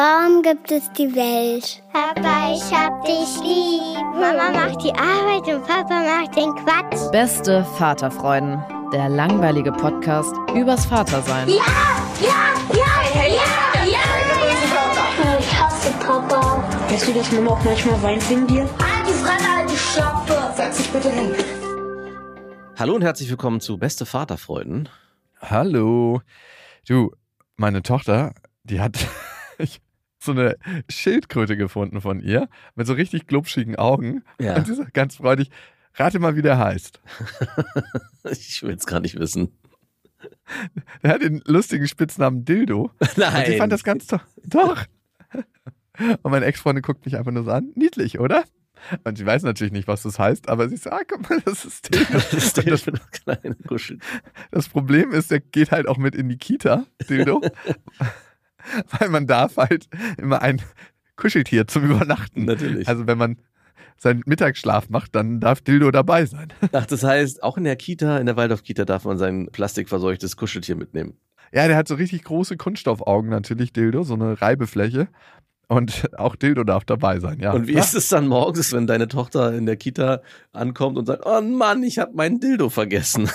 Warum gibt es die Welt? Papa, ich hab dich lieb. Mama macht die Arbeit und Papa macht den Quatsch. Beste Vaterfreuden. Der langweilige Podcast übers Vatersein. Ja, ja, ja, ja, ja, ja. Ich hasse Papa. Weißt du, dass Mama auch manchmal weint wegen dir? Halt die Fresse, halt die Schöpfe. Setz dich bitte hin. Hallo und herzlich willkommen zu Beste Vaterfreuden. Hallo. Du, meine Tochter, die hat so eine Schildkröte gefunden von ihr mit so richtig glubschigen Augen. Ja. Und die ist ganz freudig. Rate mal, wie der heißt. Ich will es gar nicht wissen. Der hat den lustigen Spitznamen Dildo. Und sie Nein. fand das ganz toll. Doch. Und meine Ex-Freundin guckt mich einfach nur so an. Niedlich, oder? Und sie weiß natürlich nicht, was das heißt, aber sie sagt, ah, guck mal, das ist Dildo. Das ist Und das, Kuschel. das Problem ist, der geht halt auch mit in die Kita, Dildo. Weil man darf halt immer ein Kuscheltier zum Übernachten. Natürlich. Also wenn man seinen Mittagsschlaf macht, dann darf Dildo dabei sein. Ach, das heißt, auch in der Kita, in der Waldorf-Kita darf man sein plastikverseuchtes Kuscheltier mitnehmen. Ja, der hat so richtig große Kunststoffaugen natürlich, Dildo, so eine Reibefläche. Und auch Dildo darf dabei sein, ja. Und wie ist es dann morgens, wenn deine Tochter in der Kita ankommt und sagt, oh Mann, ich habe meinen Dildo vergessen.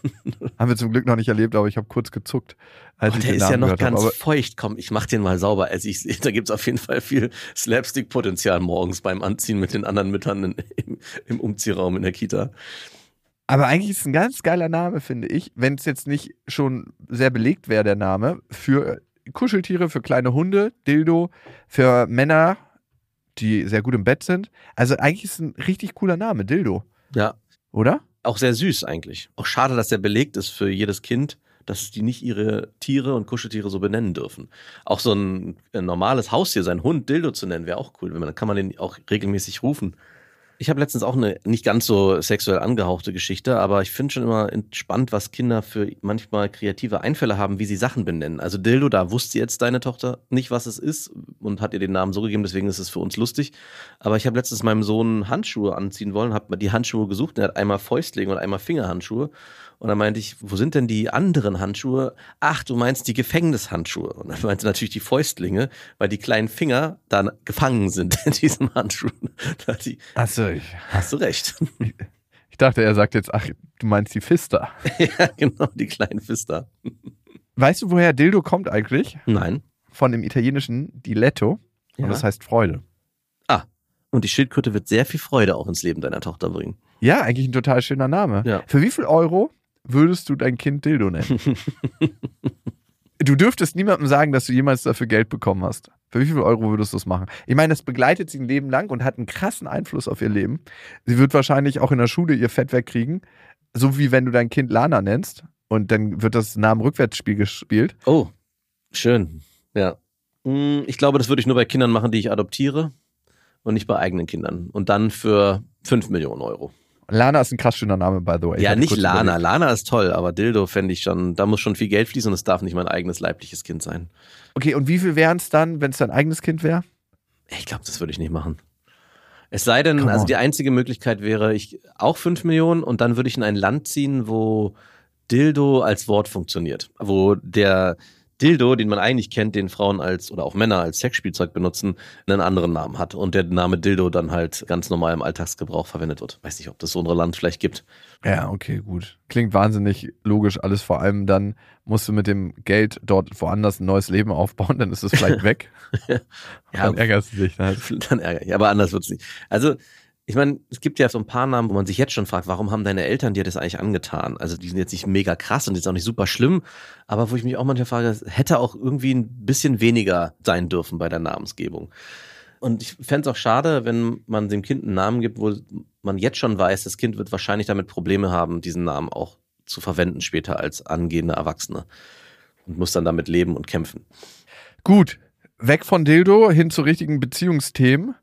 Haben wir zum Glück noch nicht erlebt, aber ich habe kurz gezuckt, als Oh, ich der ist ja noch ganz habe. Feucht. Komm, ich mach den mal sauber. Also ich sehe, da gibt's auf jeden Fall viel Slapstick-Potenzial morgens beim Anziehen mit den anderen Müttern in, im, im Umziehraum in der Kita. Aber eigentlich ist es ein ganz geiler Name, finde ich, wenn es jetzt nicht schon sehr belegt wäre, der Name, für Kuscheltiere, für kleine Hunde, Dildo, für Männer, die sehr gut im Bett sind. Also eigentlich ist es ein richtig cooler Name, Dildo, Ja, oder? auch sehr süß eigentlich. Auch schade, dass der belegt ist für jedes Kind, dass die nicht ihre Tiere und Kuscheltiere so benennen dürfen. Auch so ein, ein normales Haustier, sein Hund Dildo zu nennen, wäre auch cool. Dann kann man den auch regelmäßig rufen. Ich habe letztens auch eine nicht ganz so sexuell angehauchte Geschichte, aber ich finde schon immer spannend, was Kinder für manchmal kreative Einfälle haben, wie sie Sachen benennen. Also Dildo, da wusste jetzt deine Tochter nicht, was es ist und hat ihr den Namen so gegeben, deswegen ist es für uns lustig. Aber ich habe letztens meinem Sohn Handschuhe anziehen wollen, habe die Handschuhe gesucht, er hat einmal Fäustlinge und einmal Fingerhandschuhe. Und dann meinte ich, wo sind denn die anderen Handschuhe? Ach, du meinst die Gefängnishandschuhe. Und dann meinte natürlich die Fäustlinge, weil die kleinen Finger dann gefangen sind in diesem Handschuh. Da hat die, Achso, hast du recht. ich dachte, er sagt jetzt, ach, du meinst die Fister. ja, genau, die kleinen Fister. Weißt du, woher Dildo kommt eigentlich? Nein. Von dem italienischen Diletto. Ja. Und das heißt Freude. Ah, und die Schildkröte wird sehr viel Freude auch ins Leben deiner Tochter bringen. Ja, eigentlich ein total schöner Name. Ja. Für wie viel Euro würdest du dein Kind Dildo nennen? du dürftest niemandem sagen, dass du jemals dafür Geld bekommen hast. Für wie viel Euro würdest du das machen? Ich meine, das begleitet sie ein Leben lang und hat einen krassen Einfluss auf ihr Leben. Sie wird wahrscheinlich auch in der Schule ihr Fett wegkriegen. So wie wenn du dein Kind Lana nennst und dann wird das Namen-Rückwärtsspiel gespielt. Oh, schön. Ja. Hm, Ich glaube, das würde ich nur bei Kindern machen, die ich adoptiere und nicht bei eigenen Kindern. Und dann für 5 Millionen Euro. Lana ist ein krass schöner Name, by the way. Ich ja, nicht Lana. überlegt. Lana ist toll, aber Dildo fände ich schon, da muss schon viel Geld fließen und es darf nicht mein eigenes leibliches Kind sein. Okay, und wie viel wären es dann, wenn es dein eigenes Kind wäre? Ich glaube, das würde ich nicht machen. Es sei denn, also die einzige Möglichkeit wäre, ich auch 5 Millionen und dann würde ich in ein Land ziehen, wo Dildo als Wort funktioniert. Wo der Dildo, den man eigentlich kennt, den Frauen als oder auch Männer als Sexspielzeug benutzen, einen anderen Namen hat und der Name Dildo dann halt ganz normal im Alltagsgebrauch verwendet wird. Weiß nicht, ob das so ein Land vielleicht gibt. Ja, okay, gut. Klingt wahnsinnig logisch alles. Vor allem dann musst du mit dem Geld dort woanders ein neues Leben aufbauen, dann ist es vielleicht weg. Ja, dann ärgerst du dich halt. dann ärgerlich. Aber anders wird's nicht. Also, ich meine, es gibt ja so ein paar Namen, wo man sich jetzt schon fragt, warum haben deine Eltern dir das eigentlich angetan? Also, die sind jetzt nicht mega krass und jetzt auch nicht super schlimm, aber wo ich mich auch manchmal frage, hätte auch irgendwie ein bisschen weniger sein dürfen bei der Namensgebung. Und ich fände es auch schade, wenn man dem Kind einen Namen gibt, wo man jetzt schon weiß, das Kind wird wahrscheinlich damit Probleme haben, diesen Namen auch zu verwenden später als angehende Erwachsene und muss dann damit leben und kämpfen. Gut, weg von Dildo hin zu richtigen Beziehungsthemen,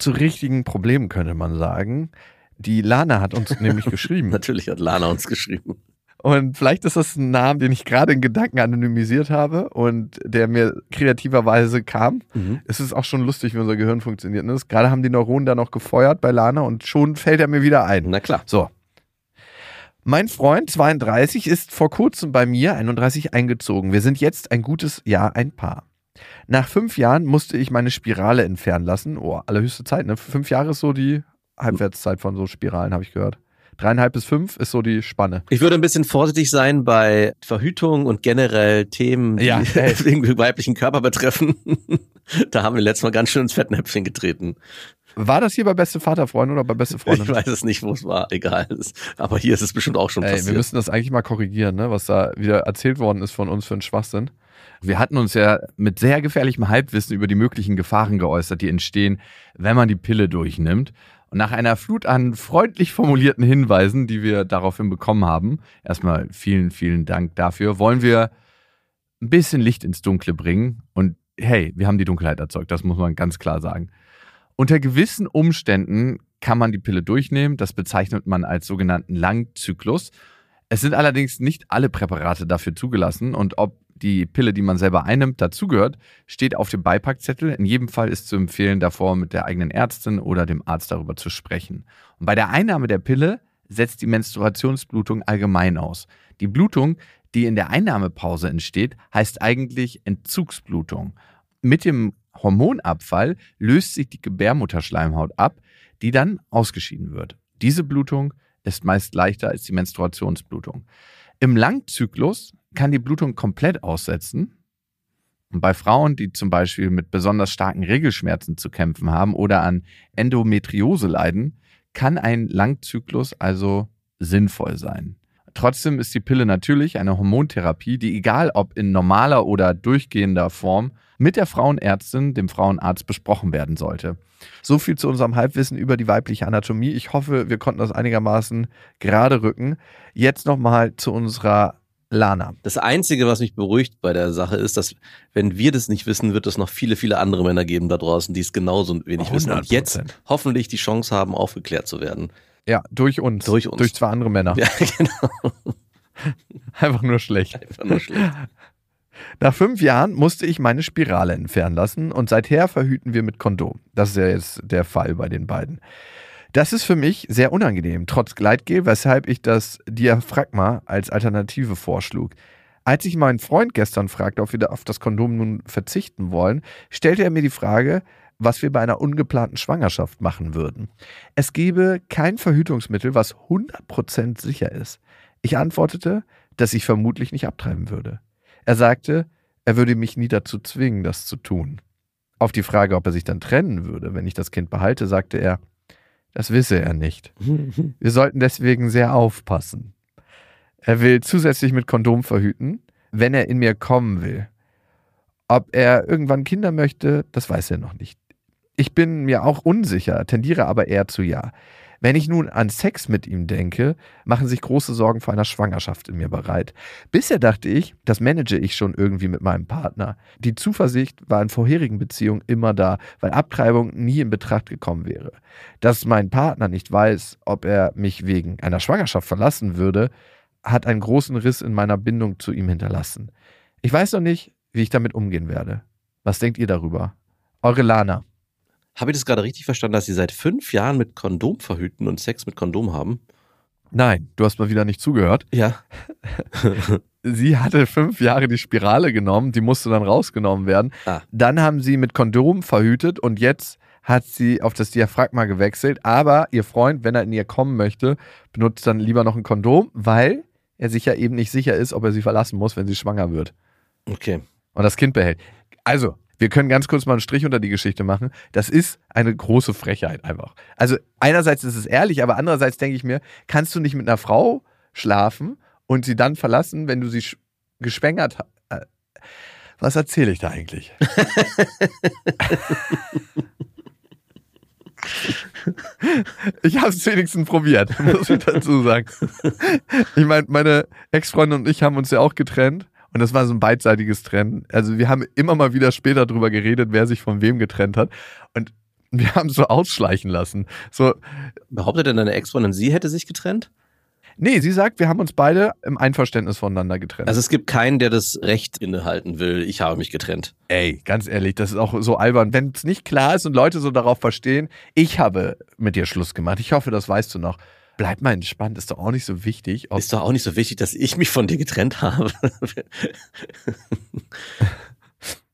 zu richtigen Problemen könnte man sagen. Die Lana hat uns nämlich geschrieben. Natürlich hat Lana uns geschrieben. Und vielleicht ist das ein Name, den ich gerade in Gedanken anonymisiert habe und der mir kreativerweise kam. Mhm. Es ist auch schon lustig, wie unser Gehirn funktioniert. Ne? Gerade haben die Neuronen da noch gefeuert bei Lana und schon fällt er mir wieder ein. Na klar. So. Mein Freund, 32, ist vor kurzem bei mir, 31, eingezogen. Wir sind jetzt ein gutes Jahr ein Paar. Nach fünf Jahren musste ich meine Spirale entfernen lassen. Oh, allerhöchste Zeit, ne? Fünf Jahre ist so die Halbwertszeit von so Spiralen, habe ich gehört. Dreieinhalb bis fünf ist so die Spanne. Ich würde ein bisschen vorsichtig sein bei Verhütung und generell Themen, die Ja, irgendwie weiblichen Körper betreffen. da haben wir letztes Mal ganz schön ins Fettnäpfchen getreten. War das hier bei Beste Vaterfreunde oder bei Beste Freundin? Ich weiß es nicht, wo es war, egal. Aber hier ist es bestimmt auch schon Ey, wir passiert. müssen das eigentlich mal korrigieren, ne? was da wieder erzählt worden ist von uns für einen Schwachsinn. Wir hatten uns ja mit sehr gefährlichem Halbwissen über die möglichen Gefahren geäußert, die entstehen, wenn man die Pille durchnimmt. Und nach einer Flut an freundlich formulierten Hinweisen, die wir daraufhin bekommen haben, erstmal vielen, vielen Dank dafür, wollen wir ein bisschen Licht ins Dunkle bringen. Und hey, wir haben die Dunkelheit erzeugt, das muss man ganz klar sagen. Unter gewissen Umständen kann man die Pille durchnehmen. Das bezeichnet man als sogenannten Langzyklus. Es sind allerdings nicht alle Präparate dafür zugelassen und ob die Pille, die man selber einnimmt, dazugehört, steht auf dem Beipackzettel. In jedem Fall ist zu empfehlen, davor mit der eigenen Ärztin oder dem Arzt darüber zu sprechen. Und bei der Einnahme der Pille setzt die Menstruationsblutung allgemein aus. Die Blutung, die in der Einnahmepause entsteht, heißt eigentlich Entzugsblutung. Mit dem Hormonabfall löst sich die Gebärmutterschleimhaut ab, die dann ausgeschieden wird. Diese Blutung ist meist leichter als die Menstruationsblutung. Im Langzyklus kann die Blutung komplett aussetzen. Und bei Frauen, die zum Beispiel mit besonders starken Regelschmerzen zu kämpfen haben oder an Endometriose leiden, kann ein Langzyklus also sinnvoll sein. Trotzdem ist die Pille natürlich eine Hormontherapie, die egal ob in normaler oder durchgehender Form mit der Frauenärztin, dem Frauenarzt besprochen werden sollte. So viel zu unserem Halbwissen über die weibliche Anatomie. Ich hoffe, wir konnten das einigermaßen gerade rücken. Jetzt nochmal zu unserer Lana. Das Einzige, was mich beruhigt bei der Sache ist, dass wenn wir das nicht wissen, wird es noch viele, viele andere Männer geben da draußen, die es genauso wenig wissen und 100%. jetzt hoffentlich die Chance haben, aufgeklärt zu werden. Ja, durch uns. Durch uns. Durch zwei andere Männer. Ja, genau. Einfach nur schlecht. Einfach nur schlecht. Nach fünf Jahren musste ich meine Spirale entfernen lassen und seither verhüten wir mit Kondom. Das ist ja jetzt der Fall bei den beiden. Das ist für mich sehr unangenehm, trotz Gleitgel, weshalb ich das Diaphragma als Alternative vorschlug. Als ich meinen Freund gestern fragte, ob wir auf das Kondom nun verzichten wollen, stellte er mir die Frage, was wir bei einer ungeplanten Schwangerschaft machen würden. Es gebe kein Verhütungsmittel, was 100% sicher ist. Ich antwortete, dass ich vermutlich nicht abtreiben würde. Er sagte, er würde mich nie dazu zwingen, das zu tun. Auf die Frage, ob er sich dann trennen würde, wenn ich das Kind behalte, sagte er, das wisse er nicht. Wir sollten deswegen sehr aufpassen. Er will zusätzlich mit Kondom verhüten, wenn er in mir kommen will. Ob er irgendwann Kinder möchte, das weiß er noch nicht. Ich bin mir auch unsicher, tendiere aber eher zu ja. Wenn ich nun an Sex mit ihm denke, machen sich große Sorgen vor einer Schwangerschaft in mir bereit. Bisher dachte ich, das manage ich schon irgendwie mit meinem Partner. Die Zuversicht war in vorherigen Beziehungen immer da, weil Abtreibung nie in Betracht gekommen wäre. Dass mein Partner nicht weiß, ob er mich wegen einer Schwangerschaft verlassen würde, hat einen großen Riss in meiner Bindung zu ihm hinterlassen. Ich weiß noch nicht, wie ich damit umgehen werde. Was denkt ihr darüber? Eure Lana. Habe ich das gerade richtig verstanden, dass Sie seit fünf Jahren mit Kondom verhüten und Sex mit Kondom haben? Nein, du hast mal wieder nicht zugehört. Ja. Sie hatte fünf Jahre die Spirale genommen, die musste dann rausgenommen werden. Ah. Dann haben sie mit Kondom verhütet und jetzt hat sie auf das Diaphragma gewechselt. Aber ihr Freund, wenn er in ihr kommen möchte, benutzt dann lieber noch ein Kondom, weil er sich ja eben nicht sicher ist, ob er sie verlassen muss, wenn sie schwanger wird Okay. und das Kind behält. Also, wir können ganz kurz mal einen Strich unter die Geschichte machen. Das ist eine große Frechheit einfach. Also, einerseits ist es ehrlich, aber andererseits denke ich mir, kannst du nicht mit einer Frau schlafen und sie dann verlassen, wenn du sie sch- geschwängert hast? Äh, Was erzähle ich da eigentlich? Ich habe es wenigstens probiert, muss ich dazu sagen. Ich meine, meine Ex-Freundin und ich haben uns ja auch getrennt. Und das war so ein beidseitiges Trennen. Also wir haben immer mal wieder später drüber geredet, wer sich von wem getrennt hat. Und wir haben es so ausschleichen lassen. So, Behauptet denn deine Ex-Freundin, sie hätte sich getrennt? nee, sie sagt, wir haben uns beide im Einverständnis voneinander getrennt. Also es gibt keinen, der das Recht innehalten will, ich habe mich getrennt. Ey, ganz ehrlich, das ist auch so albern. Wenn es nicht klar ist und Leute so darauf verstehen, ich habe mit dir Schluss gemacht. Ich hoffe, das weißt du noch. Bleib mal entspannt, ist doch auch nicht so wichtig. Ist doch auch nicht so wichtig, dass ich mich von dir getrennt habe.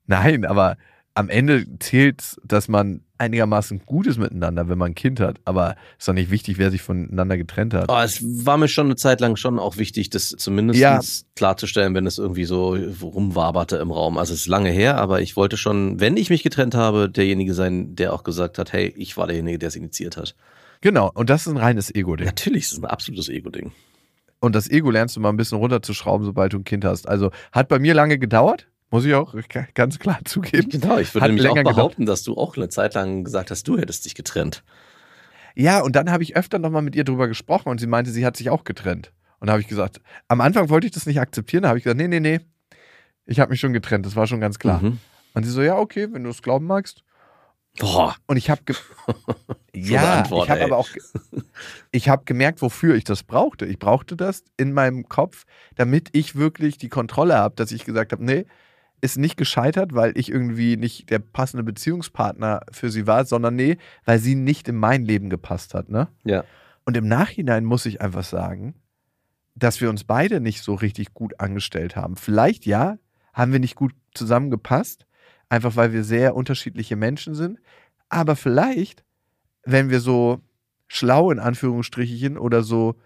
Nein, aber am Ende zählt, dass man einigermaßen gut ist miteinander, wenn man ein Kind hat. Aber ist doch nicht wichtig, wer sich voneinander getrennt hat. Oh, es war mir schon eine Zeit lang schon auch wichtig, das zumindest Ja. klarzustellen, wenn es irgendwie so rumwaberte im Raum. Also es ist lange her, aber ich wollte schon, wenn ich mich getrennt habe, derjenige sein, der auch gesagt hat, hey, ich war derjenige, der es initiiert hat. Genau, und das ist ein reines Ego-Ding. Natürlich ist es ein absolutes Ego-Ding. Und das Ego lernst du mal ein bisschen runterzuschrauben, sobald du ein Kind hast. Also hat bei mir lange gedauert, muss ich auch ganz klar zugeben. Genau, ich würde Hat nämlich auch länger gedauert. behaupten, dass du auch eine Zeit lang gesagt hast, du hättest dich getrennt. Ja, und dann habe ich öfter nochmal mit ihr drüber gesprochen und sie meinte, sie hat sich auch getrennt. Und da habe ich gesagt, am Anfang wollte ich das nicht akzeptieren, da habe ich gesagt, nee, nee, nee, ich habe mich schon getrennt, das war schon ganz klar. Mhm. Und sie so, ja, okay, wenn du es glauben magst. Boah, Und ich habe ja, Antwort, ich habe aber auch ich habe gemerkt, wofür ich das brauchte. Ich brauchte das in meinem Kopf, damit ich wirklich die Kontrolle habe, dass ich gesagt habe, nee, ist nicht gescheitert, weil ich irgendwie nicht der passende Beziehungspartner für sie war, sondern nee, weil sie nicht in mein Leben gepasst hat, ne? ja. Und im Nachhinein muss ich einfach sagen, dass wir uns beide nicht so richtig gut angestellt haben. Vielleicht ja, haben wir nicht gut zusammengepasst, einfach weil wir sehr unterschiedliche Menschen sind. Aber vielleicht, wenn wir so schlau in Anführungsstrichen oder so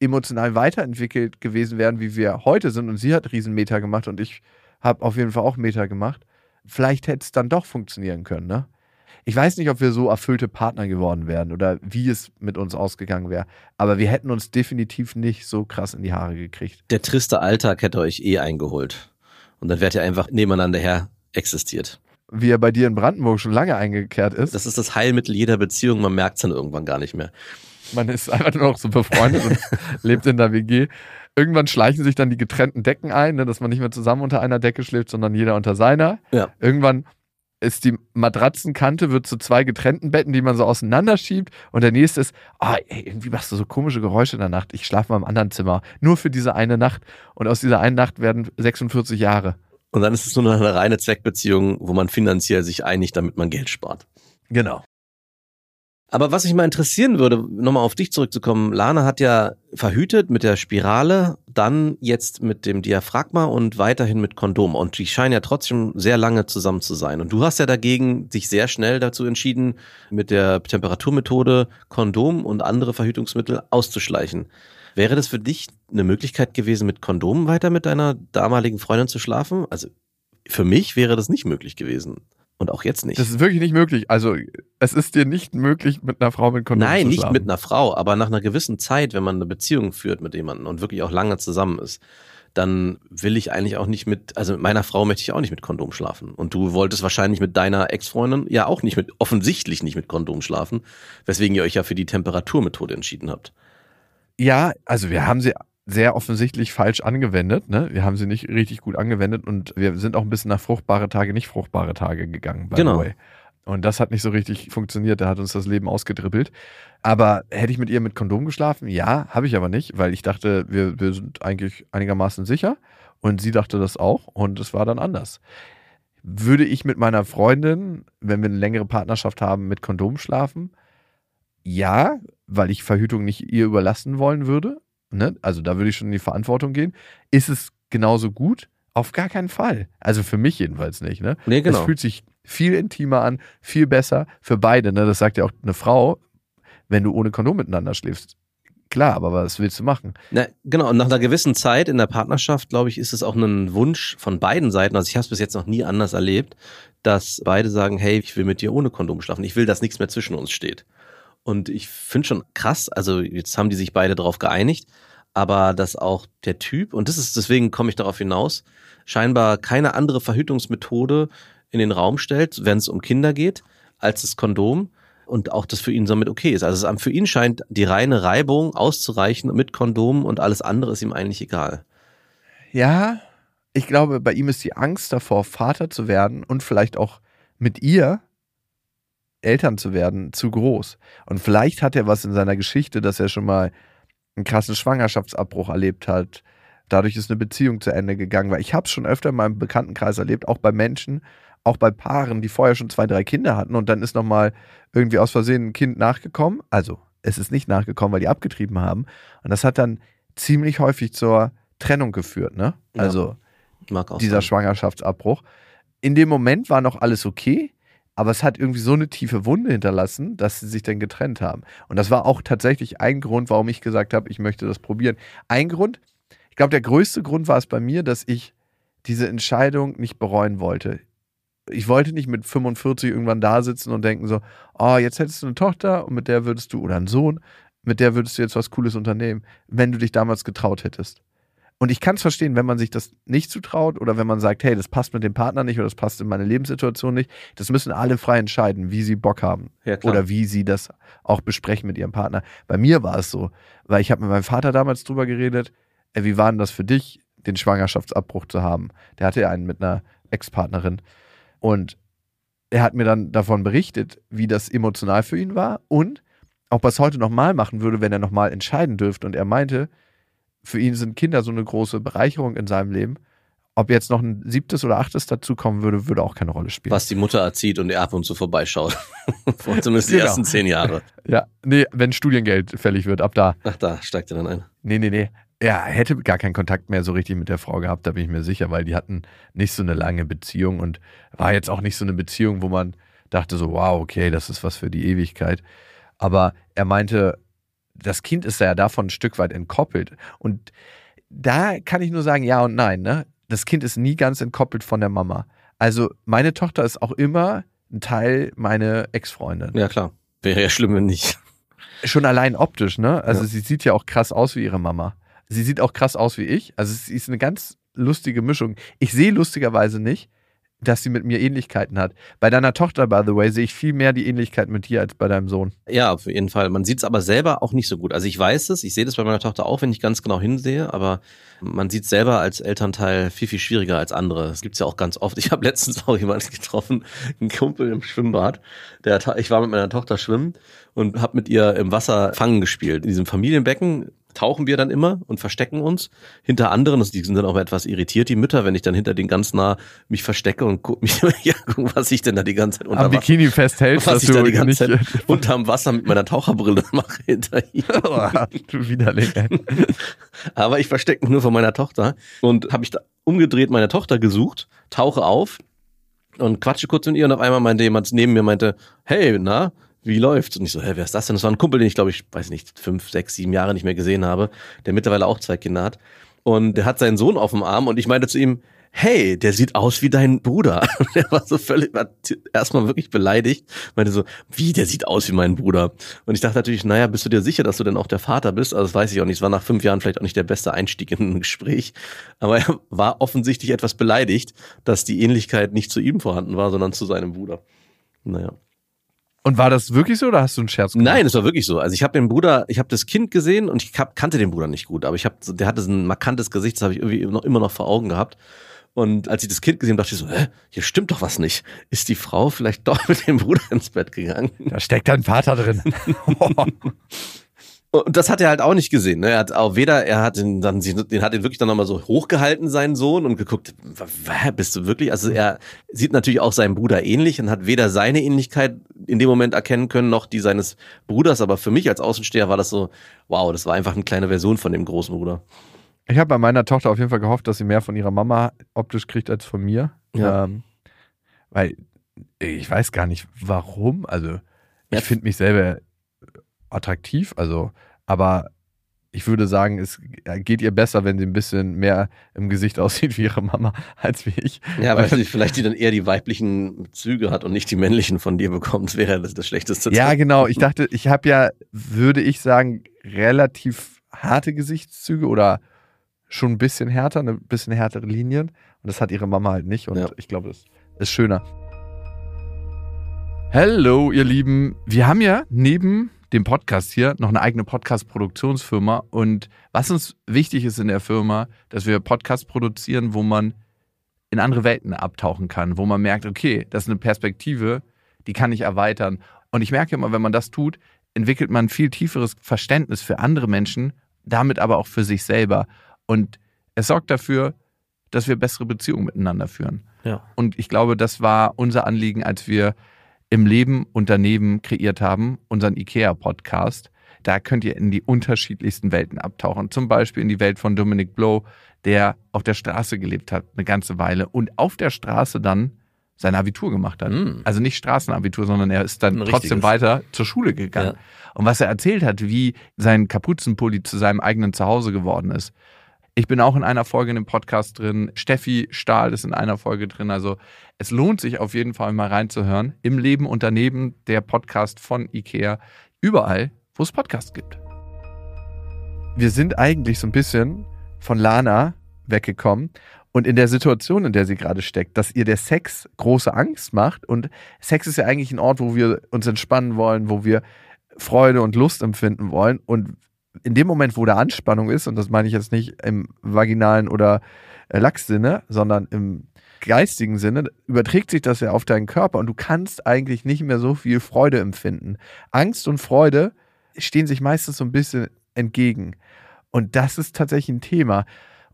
emotional weiterentwickelt gewesen wären, wie wir heute sind, und sie hat Riesenmeter gemacht und ich habe auf jeden Fall auch Meter gemacht, vielleicht hätte es dann doch funktionieren können, ne? Ich weiß nicht, ob wir so erfüllte Partner geworden wären oder wie es mit uns ausgegangen wäre, aber wir hätten uns definitiv nicht so krass in die Haare gekriegt. Der triste Alltag hätte euch eh eingeholt. Und dann wärt ihr einfach nebeneinander her existiert. Wie er bei dir in Brandenburg schon lange eingekehrt ist. Das ist das Heilmittel jeder Beziehung, man merkt es dann irgendwann gar nicht mehr. Man ist einfach nur noch so befreundet und lebt in der WG. Irgendwann schleichen sich dann die getrennten Decken ein, ne, dass man nicht mehr zusammen unter einer Decke schläft, sondern jeder unter seiner. Ja. Irgendwann ist die Matratzenkante wird zu zwei getrennten Betten, die man so auseinanderschiebt. Und der nächste ist, ah, ey, irgendwie machst du so komische Geräusche in der Nacht. Ich schlafe mal im anderen Zimmer. Nur für diese eine Nacht. Und aus dieser einen Nacht werden 46 Jahre. Und dann ist es nur noch eine reine Zweckbeziehung, wo man finanziell sich einigt, damit man Geld spart. Genau. Aber was mich mal interessieren würde, nochmal auf dich zurückzukommen, Lana hat ja verhütet mit der Spirale, dann jetzt mit dem Diaphragma und weiterhin mit Kondom. Und die scheinen ja trotzdem sehr lange zusammen zu sein. Und du hast ja dagegen dich sehr schnell dazu entschieden, mit der Temperaturmethode Kondom und andere Verhütungsmittel auszuschleichen. Wäre das für dich eine Möglichkeit gewesen, mit Kondom weiter mit deiner damaligen Freundin zu schlafen? Also für mich wäre das nicht möglich gewesen. Und auch jetzt nicht. Das ist wirklich nicht möglich. Also, es ist dir nicht möglich, mit einer Frau mit Kondom Nein, zu nicht schlafen. mit einer Frau, aber nach einer gewissen Zeit, wenn man eine Beziehung führt mit jemandem und wirklich auch lange zusammen ist, dann will ich eigentlich auch nicht mit, also mit meiner Frau möchte ich auch nicht mit Kondom schlafen. Und du wolltest wahrscheinlich mit deiner Ex-Freundin ja auch nicht mit, offensichtlich nicht mit Kondom schlafen, weswegen ihr euch ja für die Temperaturmethode entschieden habt. Ja, also wir haben sie sehr offensichtlich falsch angewendet. Ne? Wir haben sie nicht richtig gut angewendet und wir sind auch ein bisschen nach fruchtbare Tage, nicht fruchtbare Tage gegangen. By Genau. The way. Und das hat nicht so richtig funktioniert. Da hat uns das Leben ausgedribbelt. Aber hätte ich mit ihr mit Kondom geschlafen? Ja, habe ich aber nicht, weil ich dachte, wir, wir sind eigentlich einigermaßen sicher. Und sie dachte das auch. Und es war dann anders. Würde ich mit meiner Freundin, wenn wir eine längere Partnerschaft haben, mit Kondom schlafen? Ja, weil ich Verhütung nicht ihr überlassen wollen würde. Ne? Also da würde ich schon in die Verantwortung gehen. Ist es genauso gut? Auf gar keinen Fall. Also für mich jedenfalls nicht. Ne? Nee, Es genau. fühlt sich viel intimer an, viel besser für beide. Ne? Das sagt ja auch eine Frau, wenn du ohne Kondom miteinander schläfst. Klar, aber was willst du machen? Na, genau, und nach einer gewissen Zeit in der Partnerschaft, glaube ich, ist es auch ein Wunsch von beiden Seiten, also ich habe es bis jetzt noch nie anders erlebt, dass beide sagen, hey, ich will mit dir ohne Kondom schlafen, ich will, dass nichts mehr zwischen uns steht. Und ich finde schon krass, also jetzt haben die sich beide darauf geeinigt, aber dass auch der Typ, und das ist, deswegen komme ich darauf hinaus, scheinbar keine andere Verhütungsmethode in den Raum stellt, wenn es um Kinder geht, als das Kondom und auch das für ihn somit okay ist. Also für ihn scheint die reine Reibung auszureichen mit Kondom und alles andere ist ihm eigentlich egal. Ja, ich glaube, bei ihm ist die Angst davor, Vater zu werden und vielleicht auch mit ihr Eltern zu werden, zu groß. Und vielleicht hat er was in seiner Geschichte, dass er schon mal einen krassen Schwangerschaftsabbruch erlebt hat. Dadurch ist eine Beziehung zu Ende gegangen. Weil ich habe es schon öfter in meinem Bekanntenkreis erlebt, auch bei Menschen, auch bei Paaren, die vorher schon zwei, drei Kinder hatten und dann ist nochmal irgendwie aus Versehen ein Kind nachgekommen. Also es ist nicht nachgekommen, weil die abgetrieben haben. Und das hat dann ziemlich häufig zur Trennung geführt, ne? Ja. Also dieser sein. Schwangerschaftsabbruch. in dem Moment war noch alles okay, aber es hat irgendwie so eine tiefe Wunde hinterlassen, dass sie sich dann getrennt haben. Und das war auch tatsächlich ein Grund, warum ich gesagt habe, ich möchte das probieren. Ein Grund, ich glaube, der größte Grund war es bei mir, dass ich diese Entscheidung nicht bereuen wollte. Ich wollte nicht mit 45 irgendwann da sitzen und denken so, oh, jetzt hättest du eine Tochter und mit der würdest du, oder einen Sohn, mit der würdest du jetzt was Cooles unternehmen, wenn du dich damals getraut hättest. Und ich kann es verstehen, wenn man sich das nicht zutraut oder wenn man sagt, hey, das passt mit dem Partner nicht oder das passt in meine Lebenssituation nicht. Das müssen alle frei entscheiden, wie sie Bock haben Ja, oder wie sie das auch besprechen mit ihrem Partner. Bei mir war es so, weil ich habe mit meinem Vater damals drüber geredet, ey, wie war denn das für dich, den Schwangerschaftsabbruch zu haben? Der hatte ja einen mit einer Ex-Partnerin und er hat mir dann davon berichtet, wie das emotional für ihn war und ob er es heute nochmal machen würde, wenn er nochmal entscheiden dürfte. Und er meinte, für ihn sind Kinder so eine große Bereicherung in seinem Leben. Ob jetzt noch ein siebtes oder achtes dazukommen würde, würde auch keine Rolle spielen. Was die Mutter erzieht und er ab und zu vorbeischaut. Vor zumindest die Genau. ersten zehn Jahre. Ja, nee, wenn Studiengeld fällig wird, ab da. Ach, da steigt er dann ein. Nee, nee, nee. Er hätte gar keinen Kontakt mehr so richtig mit der Frau gehabt, da bin ich mir sicher, weil die hatten nicht so eine lange Beziehung und war jetzt auch nicht so eine Beziehung, wo man dachte so, wow, okay, das ist was für die Ewigkeit. Aber er meinte, das Kind ist ja davon ein Stück weit entkoppelt. Und da kann ich nur sagen, ja und nein. Ne? Das Kind ist nie ganz entkoppelt von der Mama. Also meine Tochter ist auch immer ein Teil meiner Ex-Freundin. Ja, klar. Wäre ja schlimm, wenn nicht. Schon allein optisch, ne? Also Ja. sie sieht ja auch krass aus wie ihre Mama. Sie sieht auch krass aus wie ich. Also sie ist eine ganz lustige Mischung. Ich sehe lustigerweise nicht, dass sie mit mir Ähnlichkeiten hat. Bei deiner Tochter, by the way, sehe ich viel mehr die Ähnlichkeit mit dir als bei deinem Sohn. Ja, auf jeden Fall. Man sieht es aber selber auch nicht so gut. Also ich weiß es, ich sehe das bei meiner Tochter auch, wenn ich ganz genau hinsehe, aber man sieht selber als Elternteil viel, viel schwieriger als andere. Das gibt's ja auch ganz oft. Ich habe letztens auch jemanden getroffen, einen Kumpel im Schwimmbad. Der ich war mit meiner Tochter schwimmen und habe mit ihr im Wasser fangen gespielt. In diesem Familienbecken tauchen wir dann immer und verstecken uns hinter anderen. Also die sind dann auch etwas irritiert, die Mütter, wenn ich dann hinter den ganz nah mich verstecke und guck mich ja, guck, was ich denn da die ganze Zeit unter Am Wasser Bikini festhältst, was ich da du die ganze. Zeit unterm Wasser mit meiner Taucherbrille mache hinter ihm. du Widerling, ey. Aber ich verstecke mich nur von meiner Tochter und habe ich da umgedreht meine Tochter gesucht, tauche auf und quatsche kurz mit ihr und auf einmal meinte jemand neben mir meinte, hey, na, wie läuft's? Und ich so, hä, wer ist das denn? Das war ein Kumpel, den ich glaube ich, weiß nicht, fünf, sechs, sieben Jahre nicht mehr gesehen habe, der mittlerweile auch zwei Kinder hat. Und der hat seinen Sohn auf dem Arm und ich meinte zu ihm, hey, der sieht aus wie dein Bruder. Und der war so völlig, war erstmal wirklich beleidigt, meinte so, wie, der sieht aus wie mein Bruder. Und ich dachte natürlich, naja, bist du dir sicher, dass du denn auch der Vater bist? Also das weiß ich auch nicht. Es war nach fünf Jahren vielleicht auch nicht der beste Einstieg in ein Gespräch. Aber er war offensichtlich etwas beleidigt, dass die Ähnlichkeit nicht zu ihm vorhanden war, sondern zu seinem Bruder. Naja. Und war das wirklich so oder hast du einen Scherz gemacht? Nein, es war wirklich so. Also ich habe den Bruder, ich habe das Kind gesehen und ich hab, kannte den Bruder nicht gut, aber ich habe, der hatte so ein markantes Gesicht, das habe ich irgendwie noch, immer noch vor Augen gehabt. Und als ich das Kind gesehen habe, dachte ich so, hä, hier stimmt doch was nicht. Ist die Frau vielleicht doch mit dem Bruder ins Bett gegangen? Da steckt dein Vater drin. Und das hat er halt auch nicht gesehen. Ne? Er hat auch weder, er hat den dann, den hat ihn wirklich dann nochmal so hochgehalten, seinen Sohn, und geguckt, "Hä, bist du wirklich? Also er sieht natürlich auch seinem Bruder ähnlich und hat weder seine Ähnlichkeit in dem Moment erkennen können, noch die seines Bruders. Aber für mich als Außensteher war das so, wow, das war einfach eine kleine Version von dem großen Bruder. Ich habe bei meiner Tochter auf jeden Fall gehofft, dass sie mehr von ihrer Mama optisch kriegt als von mir. Ja. Ähm, weil ich weiß gar nicht warum. Also ich finde mich selber attraktiv, also, aber ich würde sagen, es geht ihr besser, wenn sie ein bisschen mehr im Gesicht aussieht wie ihre Mama als wie ich. Ja, weil sie vielleicht die dann eher die weiblichen Züge hat und nicht die männlichen von dir bekommt, wäre das das Schlechteste. Ja, genau. Ich dachte, ich habe ja, würde ich sagen, relativ harte Gesichtszüge oder schon ein bisschen härter, eine bisschen härtere Linien. Und das hat ihre Mama halt nicht. Und Ja. ich glaube, das ist schöner. Hallo, ihr Lieben. Wir haben ja neben dem Podcast hier noch eine eigene Podcast-Produktionsfirma. Und was uns wichtig ist in der Firma, dass wir Podcasts produzieren, wo man in andere Welten abtauchen kann, wo man merkt, okay, das ist eine Perspektive, die kann ich erweitern. Und ich merke immer, wenn man das tut, entwickelt man ein viel tieferes Verständnis für andere Menschen, damit aber auch für sich selber. Und es sorgt dafür, dass wir bessere Beziehungen miteinander führen. Ja. Und ich glaube, das war unser Anliegen, als wir im Leben und daneben kreiert haben, unseren IKEA-Podcast. Da könnt ihr in die unterschiedlichsten Welten abtauchen. Zum Beispiel in die Welt von Dominic Blow, der auf der Straße gelebt hat, eine ganze Weile und auf der Straße dann sein Abitur gemacht hat. Mm. Also nicht Straßenabitur, sondern er ist dann Ein trotzdem richtiges. weiter zur Schule gegangen. Ja. Und was er erzählt hat, wie sein Kapuzenpulli zu seinem eigenen Zuhause geworden ist. Ich bin auch in einer Folge in dem Podcast drin. Steffi Stahl ist in einer Folge drin. Also es lohnt sich auf jeden Fall mal reinzuhören. Im Leben und daneben der Podcast von IKEA. Überall, wo es Podcasts gibt. Wir sind eigentlich so ein bisschen von Lana weggekommen und in der Situation, in der sie gerade steckt, dass ihr der Sex große Angst macht und Sex ist ja eigentlich ein Ort, wo wir uns entspannen wollen, wo wir Freude und Lust empfinden wollen und in dem Moment, wo da Anspannung ist, und das meine ich jetzt nicht im vaginalen oder äh, Lachssinne, sondern im geistigen Sinne, überträgt sich das ja auf deinen Körper und du kannst eigentlich nicht mehr so viel Freude empfinden. Angst und Freude stehen sich meistens so ein bisschen entgegen. Und das ist tatsächlich ein Thema.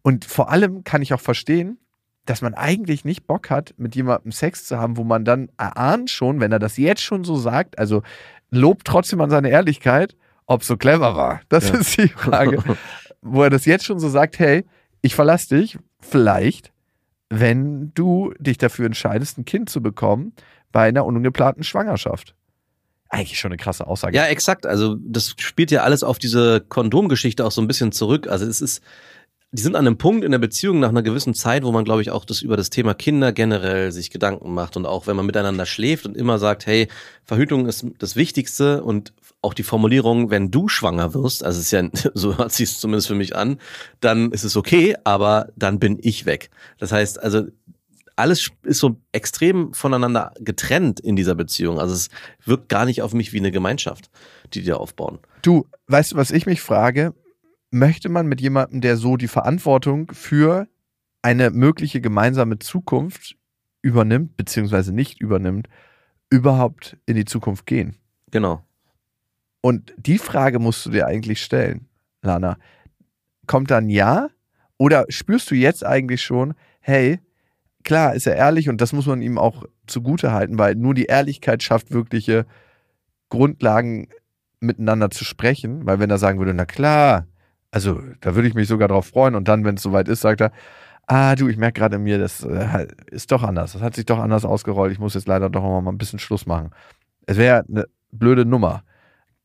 Und vor allem kann ich auch verstehen, dass man eigentlich nicht Bock hat, mit jemandem Sex zu haben, wo man dann erahnt schon, wenn er das jetzt schon so sagt, also lobt trotzdem an seine Ehrlichkeit, ob es so clever war. Das Ja. ist die Frage. wo er das jetzt schon so sagt, hey, ich verlasse dich, vielleicht, wenn du dich dafür entscheidest, ein Kind zu bekommen bei einer ungeplanten Schwangerschaft. Eigentlich schon eine krasse Aussage. Ja, exakt. Also das spielt ja alles auf diese Kondomgeschichte auch so ein bisschen zurück. Also es ist, die sind an einem Punkt in der Beziehung nach einer gewissen Zeit, wo man, glaube ich, auch das über das Thema Kinder generell sich Gedanken macht und auch wenn man miteinander schläft und immer sagt, hey, Verhütung ist das Wichtigste und auch die Formulierung, wenn du schwanger wirst, also es ist ja, so hört sich es zumindest für mich an, dann ist es okay, aber dann bin ich weg. Das heißt, also alles ist so extrem voneinander getrennt in dieser Beziehung. Also es wirkt gar nicht auf mich wie eine Gemeinschaft, die die da aufbauen. Du, weißt du, was ich mich frage? Möchte man mit jemandem, der so die Verantwortung für eine mögliche gemeinsame Zukunft übernimmt, beziehungsweise nicht übernimmt, überhaupt in die Zukunft gehen? Genau. Und die Frage musst du dir eigentlich stellen, Lana. Kommt dann ja? Oder spürst du jetzt eigentlich schon, hey, klar, ist er ehrlich und das muss man ihm auch zugute halten, weil nur die Ehrlichkeit schafft wirkliche Grundlagen miteinander zu sprechen, weil wenn er sagen würde, na klar, also da würde ich mich sogar drauf freuen und dann, wenn es soweit ist, sagt er, ah du, ich merke gerade in mir, das äh, ist doch anders, das hat sich doch anders ausgerollt, ich muss jetzt leider doch mal ein bisschen Schluss machen. Es wäre eine blöde Nummer.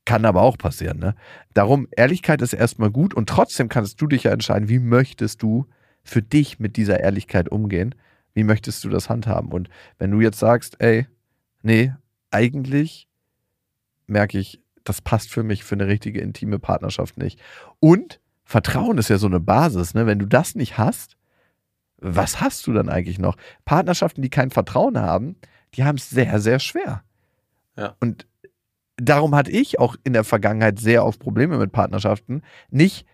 Kann aber auch passieren, ne? Darum, Ehrlichkeit ist erstmal gut und trotzdem kannst du dich ja entscheiden, wie möchtest du für dich mit dieser Ehrlichkeit umgehen? Wie möchtest du das handhaben? Und wenn du jetzt sagst, ey, nee, eigentlich merke ich, das passt für mich für eine richtige intime Partnerschaft nicht. Und Vertrauen ist ja so eine Basis, ne? Wenn du das nicht hast, was hast du dann eigentlich noch? Partnerschaften, die kein Vertrauen haben, die haben es sehr, sehr schwer. Ja. Und darum hatte ich auch in der Vergangenheit sehr oft Probleme mit Partnerschaften. Nicht,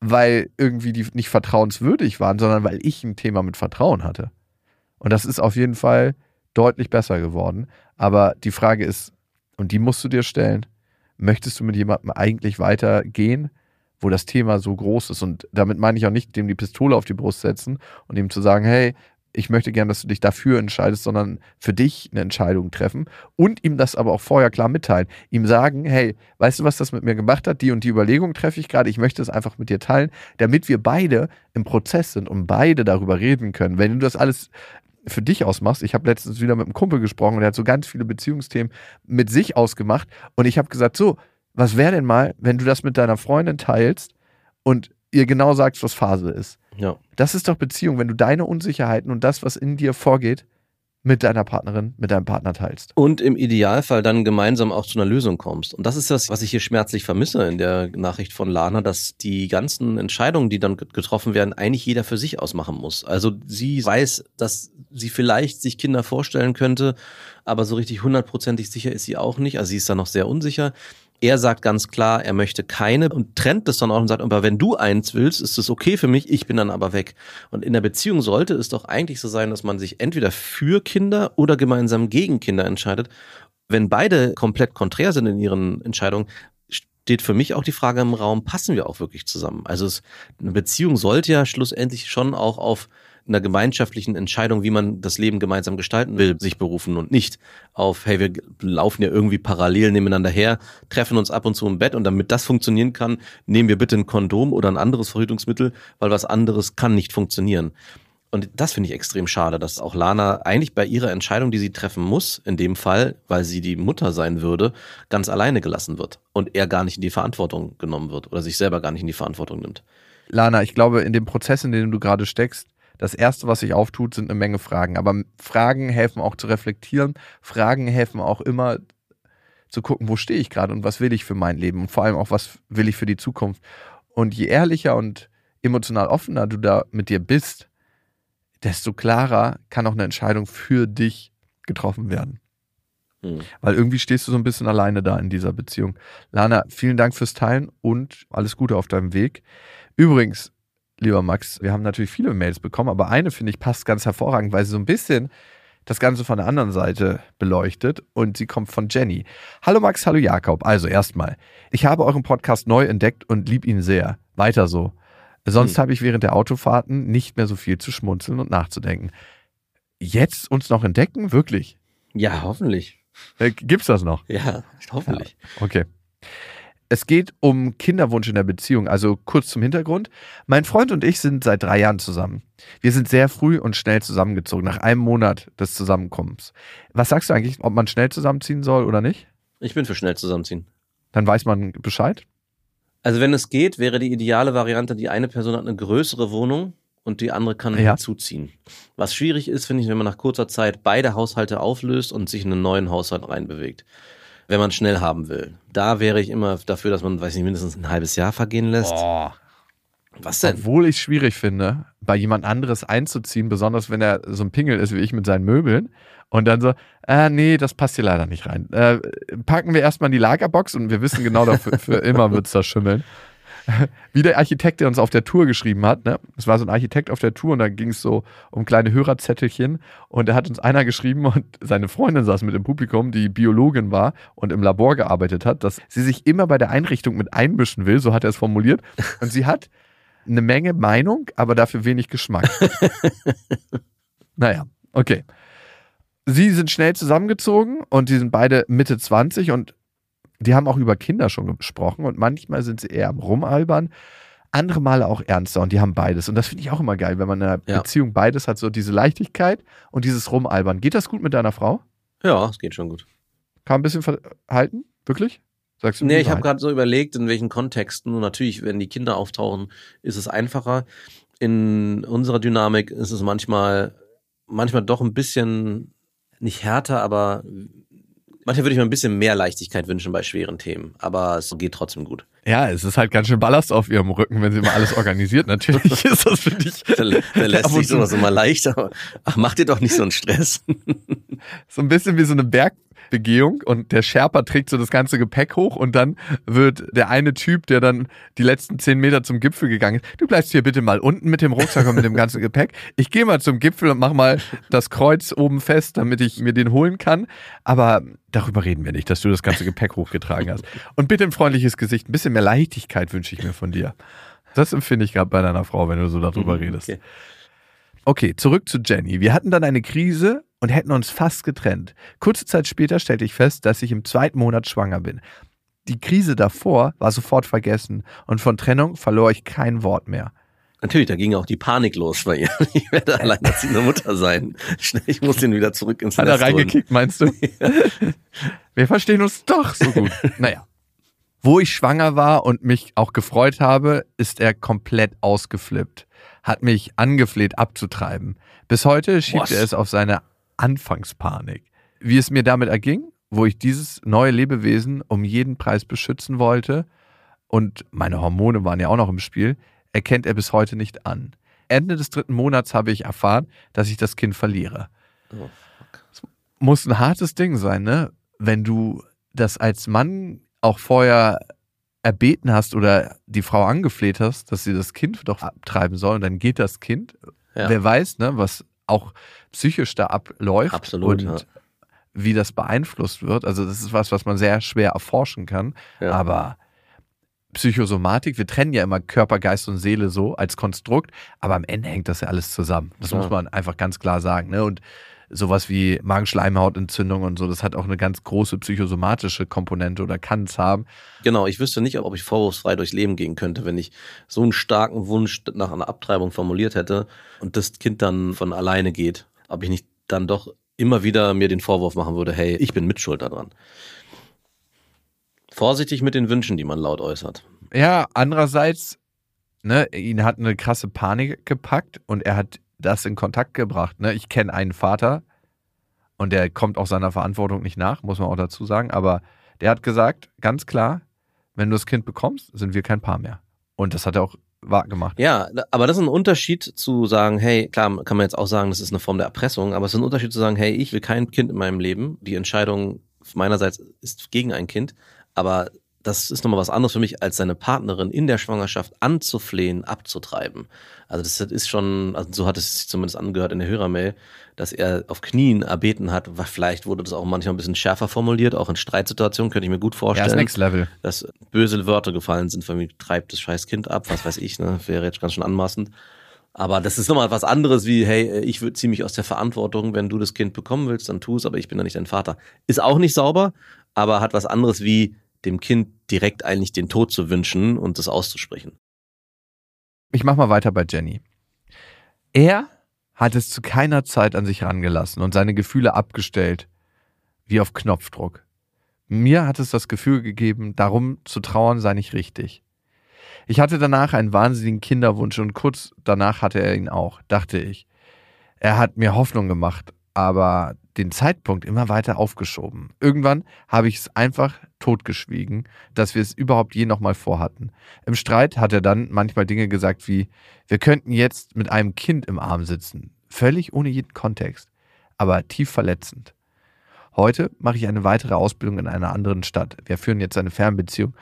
weil irgendwie die nicht vertrauenswürdig waren, sondern weil ich ein Thema mit Vertrauen hatte. Und das ist auf jeden Fall deutlich besser geworden. Aber die Frage ist, und die musst du dir stellen, möchtest du mit jemandem eigentlich weitergehen, wo das Thema so groß ist? Und damit meine ich auch nicht, dem die Pistole auf die Brust setzen und ihm zu sagen, hey, ich möchte gern, dass du dich dafür entscheidest, sondern für dich eine Entscheidung treffen und ihm das aber auch vorher klar mitteilen. Ihm sagen, hey, weißt du, was das mit mir gemacht hat? Die und die Überlegung treffe ich gerade. Ich möchte es einfach mit dir teilen, damit wir beide im Prozess sind und beide darüber reden können. Wenn du das alles für dich ausmachst, ich habe letztens wieder mit einem Kumpel gesprochen und der hat so ganz viele Beziehungsthemen mit sich ausgemacht und ich habe gesagt, so, was wäre denn mal, wenn du das mit deiner Freundin teilst und ihr genau sagst, was Phase ist? Ja. Das ist doch Beziehung, wenn du deine Unsicherheiten und das, was in dir vorgeht, mit deiner Partnerin, mit deinem Partner teilst. Und im Idealfall dann gemeinsam auch zu einer Lösung kommst. Und das ist das, was ich hier schmerzlich vermisse in der Nachricht von Lana, dass die ganzen Entscheidungen, die dann get- getroffen werden, eigentlich jeder für sich ausmachen muss. Also sie weiß, dass sie vielleicht sich Kinder vorstellen könnte, aber so richtig hundertprozentig sicher ist sie auch nicht. Also sie ist da noch sehr unsicher. Er sagt ganz klar, er möchte keine und trennt das dann auch und sagt, aber wenn du eins willst, ist es okay für mich, ich bin dann aber weg. Und in der Beziehung sollte es doch eigentlich so sein, dass man sich entweder für Kinder oder gemeinsam gegen Kinder entscheidet. Wenn beide komplett konträr sind in ihren Entscheidungen, steht für mich auch die Frage im Raum, passen wir auch wirklich zusammen? Also es, eine Beziehung sollte ja schlussendlich schon auch auf einer gemeinschaftlichen Entscheidung, wie man das Leben gemeinsam gestalten will, sich berufen und nicht auf, hey, wir laufen ja irgendwie parallel nebeneinander her, treffen uns ab und zu im Bett und damit das funktionieren kann, nehmen wir bitte ein Kondom oder ein anderes Verhütungsmittel, weil was anderes kann nicht funktionieren. Und das finde ich extrem schade, dass auch Lana eigentlich bei ihrer Entscheidung, die sie treffen muss, in dem Fall, weil sie die Mutter sein würde, ganz alleine gelassen wird und er gar nicht in die Verantwortung genommen wird oder sich selber gar nicht in die Verantwortung nimmt. Lana, ich glaube, in dem Prozess, in dem du gerade steckst, das Erste, was sich auftut, sind eine Menge Fragen. Aber Fragen helfen auch zu reflektieren. Fragen helfen auch immer zu gucken, wo stehe ich gerade und was will ich für mein Leben und vor allem auch, was will ich für die Zukunft. Und je ehrlicher und emotional offener du da mit dir bist, desto klarer kann auch eine Entscheidung für dich getroffen werden. Hm. Weil irgendwie stehst du so ein bisschen alleine da in dieser Beziehung. Lana, vielen Dank fürs Teilen und alles Gute auf deinem Weg. Übrigens, lieber Max, wir haben natürlich viele Mails bekommen, aber eine finde ich passt ganz hervorragend, weil sie so ein bisschen das Ganze von der anderen Seite beleuchtet und sie kommt von Jenny. Hallo Max, hallo Jakob. Also erstmal, ich habe euren Podcast neu entdeckt und lieb ihn sehr. Weiter so. Sonst Hm. habe ich während der Autofahrten nicht mehr so viel zu schmunzeln und nachzudenken. Jetzt uns noch entdecken? Wirklich? Ja, hoffentlich. Äh, gibt's das noch? Ja, hoffentlich. Okay. Es geht um Kinderwunsch in der Beziehung. Also kurz zum Hintergrund. Mein Freund und ich sind seit drei Jahren zusammen. Wir sind sehr früh und schnell zusammengezogen, nach einem Monat des Zusammenkommens. Was sagst du eigentlich, ob man schnell zusammenziehen soll oder nicht? Ich bin für schnell zusammenziehen. Dann weiß man Bescheid. Also wenn es geht, wäre die ideale Variante, die eine Person hat eine größere Wohnung und die andere kann Ja. hinzuziehen. Was schwierig ist, finde ich, wenn man nach kurzer Zeit beide Haushalte auflöst und sich in einen neuen Haushalt reinbewegt. Wenn man schnell haben will. Da wäre ich immer dafür, dass man, weiß nicht, mindestens ein halbes Jahr vergehen lässt. Boah. Was denn? Obwohl ich es schwierig finde, bei jemand anderes einzuziehen, besonders wenn er so ein Pingel ist wie ich mit seinen Möbeln. Und dann so, äh, nee, das passt hier leider nicht rein. Äh, packen wir erstmal in die Lagerbox und wir wissen genau, dafür, für immer wird es da schimmeln. Wie der Architekt, der uns auf der Tour geschrieben hat, ne? Es war so ein Architekt auf der Tour und da ging es so um kleine Hörerzettelchen und da hat uns einer geschrieben und seine Freundin saß mit im Publikum, die Biologin war und im Labor gearbeitet hat, dass sie sich immer bei der Einrichtung mit einmischen will, so hat er es formuliert. Und sie hat eine Menge Meinung, aber dafür wenig Geschmack. naja, okay. Sie sind schnell zusammengezogen und die sind beide Mitte 20 und die haben auch über Kinder schon gesprochen und manchmal sind sie eher am Rumalbern, andere Male auch ernster und die haben beides. Und das finde ich auch immer geil, wenn man in einer Ja. Beziehung beides hat, so diese Leichtigkeit und dieses Rumalbern. Geht das gut mit deiner Frau? Ja, es geht schon gut. Kann ein bisschen verhalten? Wirklich? Sagst du Nee, ich habe gerade so überlegt, in welchen Kontexten. Und natürlich, wenn die Kinder auftauchen, ist es einfacher. In unserer Dynamik ist es manchmal, manchmal doch ein bisschen nicht härter, aber manchmal würde ich mir ein bisschen mehr Leichtigkeit wünschen bei schweren Themen. Aber es geht trotzdem gut. Ja, es ist halt ganz schön Ballast auf ihrem Rücken, wenn sie mal alles organisiert. Natürlich ist das für dich Da, da lässt sich sowas immer leicht, aber ach, mach dir doch nicht so einen Stress. so ein bisschen wie so eine Bergbegehung und der Sherpa trägt so das ganze Gepäck hoch und dann wird der eine Typ, der dann die letzten zehn Meter zum Gipfel gegangen ist, du bleibst hier bitte mal unten mit dem Rucksack und mit dem ganzen Gepäck. Ich gehe mal zum Gipfel und mach mal das Kreuz oben fest, damit ich mir den holen kann. Aber darüber reden wir nicht, dass du das ganze Gepäck hochgetragen hast. Und bitte ein freundliches Gesicht, ein bisschen mehr Leichtigkeit wünsche ich mir von dir. Das empfinde ich gerade bei deiner Frau, wenn du so darüber redest. Okay. Zurück zu Jenny. Wir hatten dann eine Krise und hätten uns fast getrennt. Kurze Zeit später stellte ich fest, dass ich im zweiten Monat schwanger bin. Die Krise davor war sofort vergessen und von Trennung verlor ich kein Wort mehr. Natürlich, da ging auch die Panik los bei ihr. Ich werde alleinerziehende Mutter sein. Schnell, ich muss den wieder zurück ins Hat er Nest holen. reingekickt, meinst du? Wir verstehen uns doch so gut. Naja. Wo ich schwanger war und mich auch gefreut habe, ist er komplett ausgeflippt. Hat mich angefleht abzutreiben. Bis heute schiebt Was? er es auf seine Anfangspanik. Wie es mir damit erging, wo ich dieses neue Lebewesen um jeden Preis beschützen wollte und meine Hormone waren ja auch noch im Spiel, erkennt er bis heute nicht an. Ende des dritten Monats habe ich erfahren, dass ich das Kind verliere Oh, muss ein hartes Ding sein, ne? Wenn du das als Mann auch vorher erbeten hast oder die Frau angefleht hast, dass sie das Kind doch abtreiben soll und dann geht das Kind. Ja. Wer weiß, ne, was auch psychisch da abläuft Absolut, und ja. wie das beeinflusst wird. Also das ist was, was man sehr schwer erforschen kann. Ja. Aber Psychosomatik, wir trennen ja immer Körper, Geist und Seele so als Konstrukt, aber am Ende hängt das ja alles zusammen. Das muss man einfach ganz klar sagen. Ne? Und sowas wie Magenschleimhautentzündung und so, das hat auch eine ganz große psychosomatische Komponente oder kann es haben. Genau, ich wüsste nicht, ob ich vorwurfsfrei durchs Leben gehen könnte, wenn ich so einen starken Wunsch nach einer Abtreibung formuliert hätte und das Kind dann von alleine geht. Ob ich nicht dann doch immer wieder mir den Vorwurf machen würde, hey, ich bin Mitschuld daran. Vorsichtig mit den Wünschen, die man laut äußert. Ja, andererseits, ne, ihn hat eine krasse Panik gepackt und er hat das in Kontakt gebracht. Ne? Ich kenne einen Vater und der kommt auch seiner Verantwortung nicht nach, muss man auch dazu sagen, aber der hat gesagt, ganz klar, wenn du das Kind bekommst, sind wir kein Paar mehr. Und das hat er auch gemacht. Ja, aber das ist ein Unterschied zu sagen, hey, klar, kann man jetzt auch sagen, das ist eine Form der Erpressung, aber es ist ein Unterschied zu sagen, hey, ich will kein Kind in meinem Leben. Die Entscheidung meinerseits ist gegen ein Kind, aber das ist nochmal was anderes für mich, als seine Partnerin in der Schwangerschaft anzuflehen, abzutreiben. Also das ist schon, also so hat es sich zumindest angehört in der Hörermail, dass er auf Knien erbeten hat. Vielleicht wurde das auch manchmal ein bisschen schärfer formuliert, auch in Streitsituationen könnte ich mir gut vorstellen. Ja, ist Next Level. Dass böse Wörter gefallen sind, von mir treibt das scheiß Kind ab, was weiß ich, ne, wäre jetzt ganz schön anmaßend. Aber das ist nochmal was anderes wie, hey, ich ziehe mich aus der Verantwortung, wenn du das Kind bekommen willst, dann tu es, aber ich bin doch nicht dein Vater. Ist auch nicht sauber, aber hat was anderes wie, dem Kind direkt eigentlich den Tod zu wünschen und das auszusprechen. Ich mach mal weiter bei Jenny. Er hat es zu keiner Zeit an sich rangelassen und seine Gefühle abgestellt, wie auf Knopfdruck. Mir hat es das Gefühl gegeben, darum zu trauern sei nicht richtig. Ich hatte danach einen wahnsinnigen Kinderwunsch und kurz danach hatte er ihn auch, dachte ich. Er hat mir Hoffnung gemacht, aber den Zeitpunkt immer weiter aufgeschoben. Irgendwann habe ich es einfach totgeschwiegen, dass wir es überhaupt je nochmal vorhatten. Im Streit hat er dann manchmal Dinge gesagt wie, wir könnten jetzt mit einem Kind im Arm sitzen. Völlig ohne jeden Kontext, aber tief verletzend. Heute mache ich eine weitere Ausbildung in einer anderen Stadt. Wir führen jetzt eine Fernbeziehung.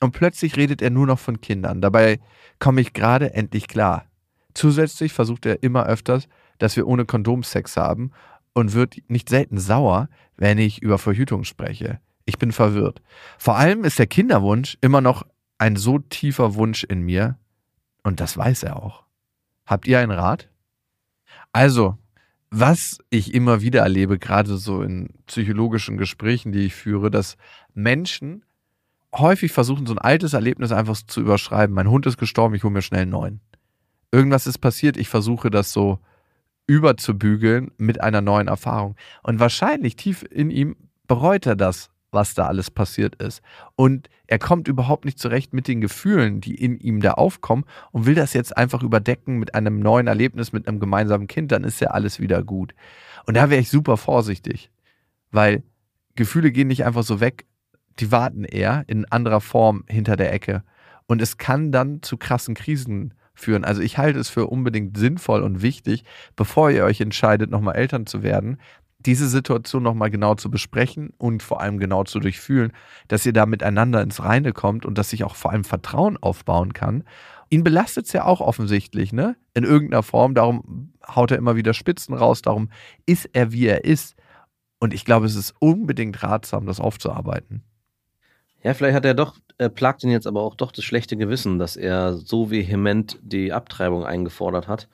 Und plötzlich redet er nur noch von Kindern. Dabei komme ich gerade endlich klar. Zusätzlich versucht er immer öfters, dass wir ohne Kondom Sex haben und wird nicht selten sauer, wenn ich über Verhütung spreche. Ich bin verwirrt. Vor allem ist der Kinderwunsch immer noch ein so tiefer Wunsch in mir und das weiß er auch. Habt ihr einen Rat? Also, was ich immer wieder erlebe, gerade so in psychologischen Gesprächen, die ich führe, dass Menschen häufig versuchen, so ein altes Erlebnis einfach zu überschreiben. Mein Hund ist gestorben, ich hole mir schnell einen neuen. Irgendwas ist passiert, ich versuche das so überzubügeln mit einer neuen Erfahrung. Und wahrscheinlich tief in ihm bereut er das, was da alles passiert ist. Und er kommt überhaupt nicht zurecht mit den Gefühlen, die in ihm da aufkommen und will das jetzt einfach überdecken mit einem neuen Erlebnis, mit einem gemeinsamen Kind, dann ist ja alles wieder gut. Und da wäre ich super vorsichtig, weil Gefühle gehen nicht einfach so weg, die warten eher in anderer Form hinter der Ecke. Und es kann dann zu krassen Krisen führen. Also ich halte es für unbedingt sinnvoll und wichtig, bevor ihr euch entscheidet, nochmal Eltern zu werden, diese Situation nochmal genau zu besprechen und vor allem genau zu durchfühlen, dass ihr da miteinander ins Reine kommt und dass sich auch vor allem Vertrauen aufbauen kann. Ihn belastet es ja auch offensichtlich, ne? In irgendeiner Form. Darum haut er immer wieder Spitzen raus. Darum ist er, wie er ist. Und ich glaube, es ist unbedingt ratsam, das aufzuarbeiten. Ja, vielleicht hat er doch, äh, plagt ihn jetzt aber auch doch das schlechte Gewissen, dass er so vehement die Abtreibung eingefordert hat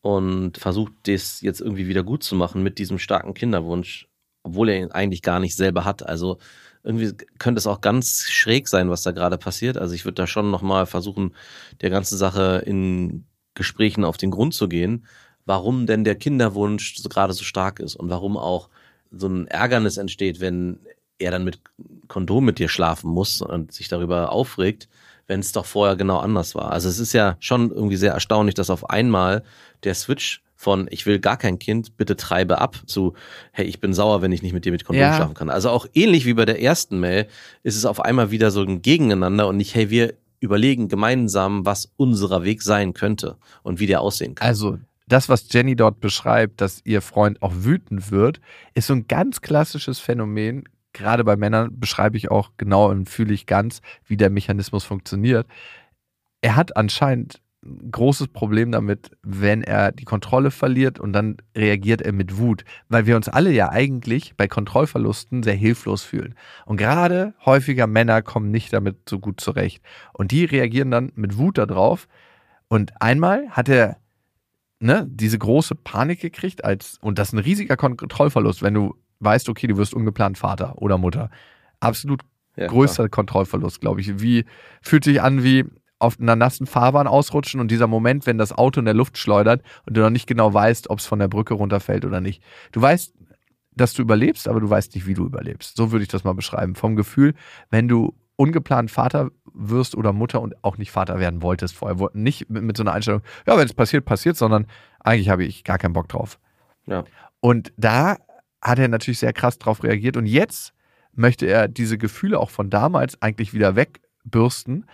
und versucht, das jetzt irgendwie wieder gut zu machen mit diesem starken Kinderwunsch, obwohl er ihn eigentlich gar nicht selber hat. Also irgendwie könnte es auch ganz schräg sein, was da gerade passiert. Also ich würde da schon nochmal versuchen, der ganzen Sache in Gesprächen auf den Grund zu gehen, warum denn der Kinderwunsch gerade so stark ist und warum auch so ein Ärgernis entsteht, wenn er dann mit Kondom mit dir schlafen muss und sich darüber aufregt, wenn es doch vorher genau anders war. Also es ist ja schon irgendwie sehr erstaunlich, dass auf einmal der Switch von ich will gar kein Kind, bitte treibe ab zu hey, ich bin sauer, wenn ich nicht mit dir mit Kondom Ja. schlafen kann. Also auch ähnlich wie bei der ersten Mail ist es auf einmal wieder so ein Gegeneinander und nicht hey, wir überlegen gemeinsam, was unserer Weg sein könnte und wie der aussehen kann. Also, das, was Jenny dort beschreibt, dass ihr Freund auch wütend wird, ist so ein ganz klassisches Phänomen. Gerade bei Männern beschreibe ich auch genau und fühle ich ganz, wie der Mechanismus funktioniert. Er hat anscheinend ein großes Problem damit, wenn er die Kontrolle verliert und dann reagiert er mit Wut, weil wir uns alle ja eigentlich bei Kontrollverlusten sehr hilflos fühlen. Und gerade häufiger Männer kommen nicht damit so gut zurecht. Und die reagieren dann mit Wut darauf. Und einmal hat er ne, diese große Panik gekriegt als, und das ist ein riesiger Kontrollverlust, wenn du weißt, okay, du wirst ungeplant Vater oder Mutter. Absolut Ja, größter Kontrollverlust, glaube ich. Wie fühlt sich an wie auf einer nassen Fahrbahn ausrutschen und dieser Moment, wenn das Auto in der Luft schleudert und du noch nicht genau weißt, ob es von der Brücke runterfällt oder nicht. Du weißt, dass du überlebst, aber du weißt nicht, wie du überlebst. So würde ich das mal beschreiben. Vom Gefühl, wenn du ungeplant Vater wirst oder Mutter und auch nicht Vater werden wolltest vorher. Nicht mit, mit so einer Einstellung, ja, wenn es passiert, passiert, sondern eigentlich habe ich gar keinen Bock drauf. Ja. Und da hat er natürlich sehr krass drauf reagiert. Und jetzt möchte er diese Gefühle auch von damals eigentlich wieder wegbürsten.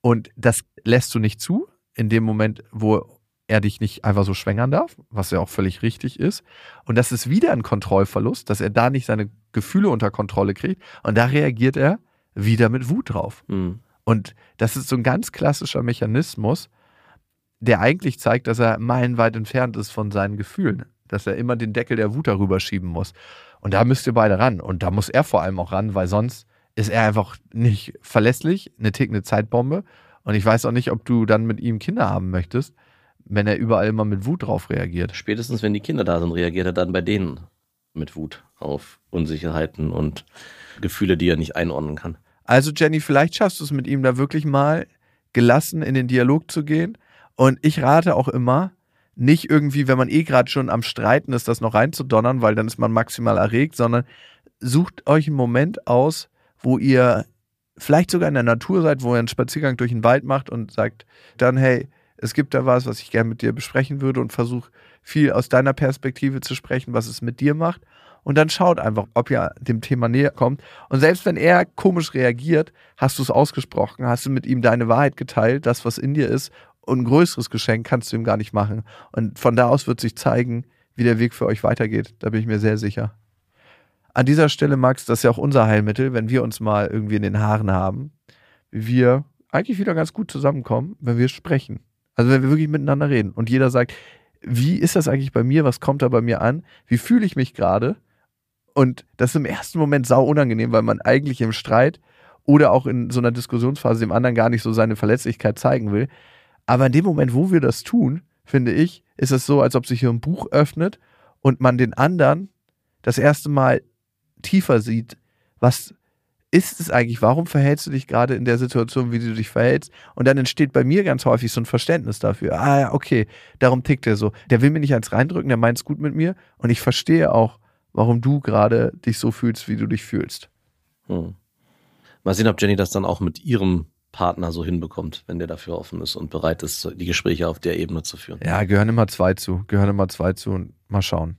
Und das lässt du nicht zu, in dem Moment, wo er dich nicht einfach so schwängern darf, was ja auch völlig richtig ist. Und das ist wieder ein Kontrollverlust, dass er da nicht seine Gefühle unter Kontrolle kriegt. Und da reagiert er wieder mit Wut drauf. Mhm. Und das ist so ein ganz klassischer Mechanismus, der eigentlich zeigt, dass er meilenweit entfernt ist von seinen Gefühlen. Dass er immer den Deckel der Wut darüber schieben muss. Und da müsst ihr beide ran. Und da muss er vor allem auch ran, weil sonst ist er einfach nicht verlässlich, eine tickende Zeitbombe. Und ich weiß auch nicht, ob du dann mit ihm Kinder haben möchtest, wenn er überall immer mit Wut drauf reagiert. Spätestens, wenn die Kinder da sind, reagiert er dann bei denen mit Wut auf Unsicherheiten und Gefühle, die er nicht einordnen kann. Also Jenny, vielleicht schaffst du es mit ihm da wirklich mal gelassen in den Dialog zu gehen. Und ich rate auch immer, nicht irgendwie, wenn man eh gerade schon am Streiten ist, das noch reinzudonnern, weil dann ist man maximal erregt, sondern sucht euch einen Moment aus, wo ihr vielleicht sogar in der Natur seid, wo ihr einen Spaziergang durch den Wald macht und sagt dann, hey, es gibt da was, was ich gerne mit dir besprechen würde und versuch viel aus deiner Perspektive zu sprechen, was es mit dir macht. Und dann schaut einfach, ob ihr dem Thema näher kommt. Und selbst wenn er komisch reagiert, hast du es ausgesprochen, hast du mit ihm deine Wahrheit geteilt, das, was in dir ist. Und ein größeres Geschenk kannst du ihm gar nicht machen. Und von da aus wird sich zeigen, wie der Weg für euch weitergeht. Da bin ich mir sehr sicher. An dieser Stelle, Max, das ist ja auch unser Heilmittel, wenn wir uns mal irgendwie in den Haaren haben, wir eigentlich wieder ganz gut zusammenkommen, wenn wir sprechen. Also wenn wir wirklich miteinander reden und jeder sagt, wie ist das eigentlich bei mir? Was kommt da bei mir an? Wie fühle ich mich gerade? Und das ist im ersten Moment sau unangenehm, weil man eigentlich im Streit oder auch in so einer Diskussionsphase dem anderen gar nicht so seine Verletzlichkeit zeigen will. Aber in dem Moment, wo wir das tun, finde ich, ist es so, als ob sich hier ein Buch öffnet und man den anderen das erste Mal tiefer sieht, was ist es eigentlich? Warum verhältst du dich gerade in der Situation, wie du dich verhältst? Und dann entsteht bei mir ganz häufig so ein Verständnis dafür. Ah ja, okay, darum tickt er so. Der will mir nicht eins reindrücken, der meint es gut mit mir. Und ich verstehe auch, warum du gerade dich so fühlst, wie du dich fühlst. Hm. Mal sehen, ob Jenny das dann auch mit ihrem Partner so hinbekommt, wenn der dafür offen ist und bereit ist, die Gespräche auf der Ebene zu führen. Ja, gehören immer zwei zu. Gehören immer zwei zu und mal schauen.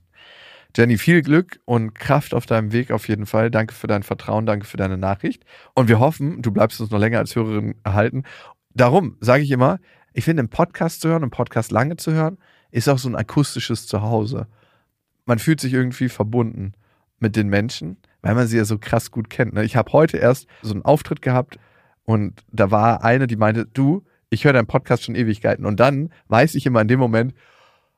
Jenny, viel Glück und Kraft auf deinem Weg auf jeden Fall. Danke für dein Vertrauen, danke für deine Nachricht. Und wir hoffen, du bleibst uns noch länger als Hörerin erhalten. Darum sage ich immer, ich finde, einen Podcast zu hören, einen Podcast lange zu hören, ist auch so ein akustisches Zuhause. Man fühlt sich irgendwie verbunden mit den Menschen, weil man sie ja so krass gut kennt. ne? Ich habe heute erst so einen Auftritt gehabt und da war eine, die meinte, du, ich höre deinen Podcast schon Ewigkeiten. Und dann weiß ich immer in dem Moment,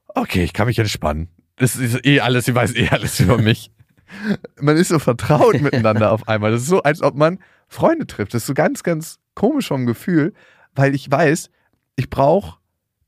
okay, ich kann mich entspannen. Das ist eh alles, sie weiß eh alles über mich. Man ist so vertraut miteinander auf einmal. Das ist so, als ob man Freunde trifft. Das ist so ganz, ganz komisch vom Gefühl, weil ich weiß, ich brauche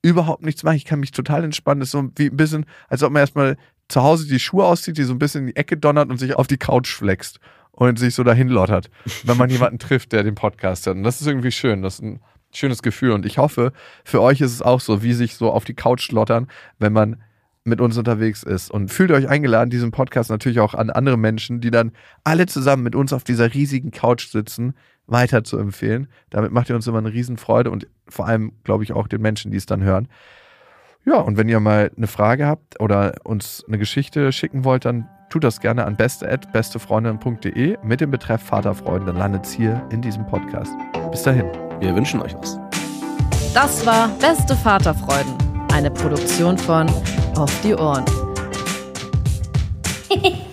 überhaupt nichts machen. Ich kann mich total entspannen. Das ist so wie ein bisschen, als ob man erstmal zu Hause die Schuhe auszieht, die so ein bisschen in die Ecke donnert und sich auf die Couch flext und sich so dahin lottert, wenn man jemanden trifft, der den Podcast hat. Und das ist irgendwie schön. Das ist ein schönes Gefühl. Und ich hoffe, für euch ist es auch so, wie sich so auf die Couch lottern, wenn man mit uns unterwegs ist. Und fühlt euch eingeladen, diesen Podcast natürlich auch an andere Menschen, die dann alle zusammen mit uns auf dieser riesigen Couch sitzen, weiter zu empfehlen. Damit macht ihr uns immer eine Riesenfreude und vor allem, glaube ich, auch den Menschen, die es dann hören. Ja, und wenn ihr mal eine Frage habt oder uns eine Geschichte schicken wollt, dann tut das gerne an beste@bestefreundin.de mit dem Betreff Vaterfreunde. Dann landet es hier in diesem Podcast. Bis dahin. Wir wünschen euch was. Das war Beste Vaterfreuden, eine Produktion von Auf die Ohren.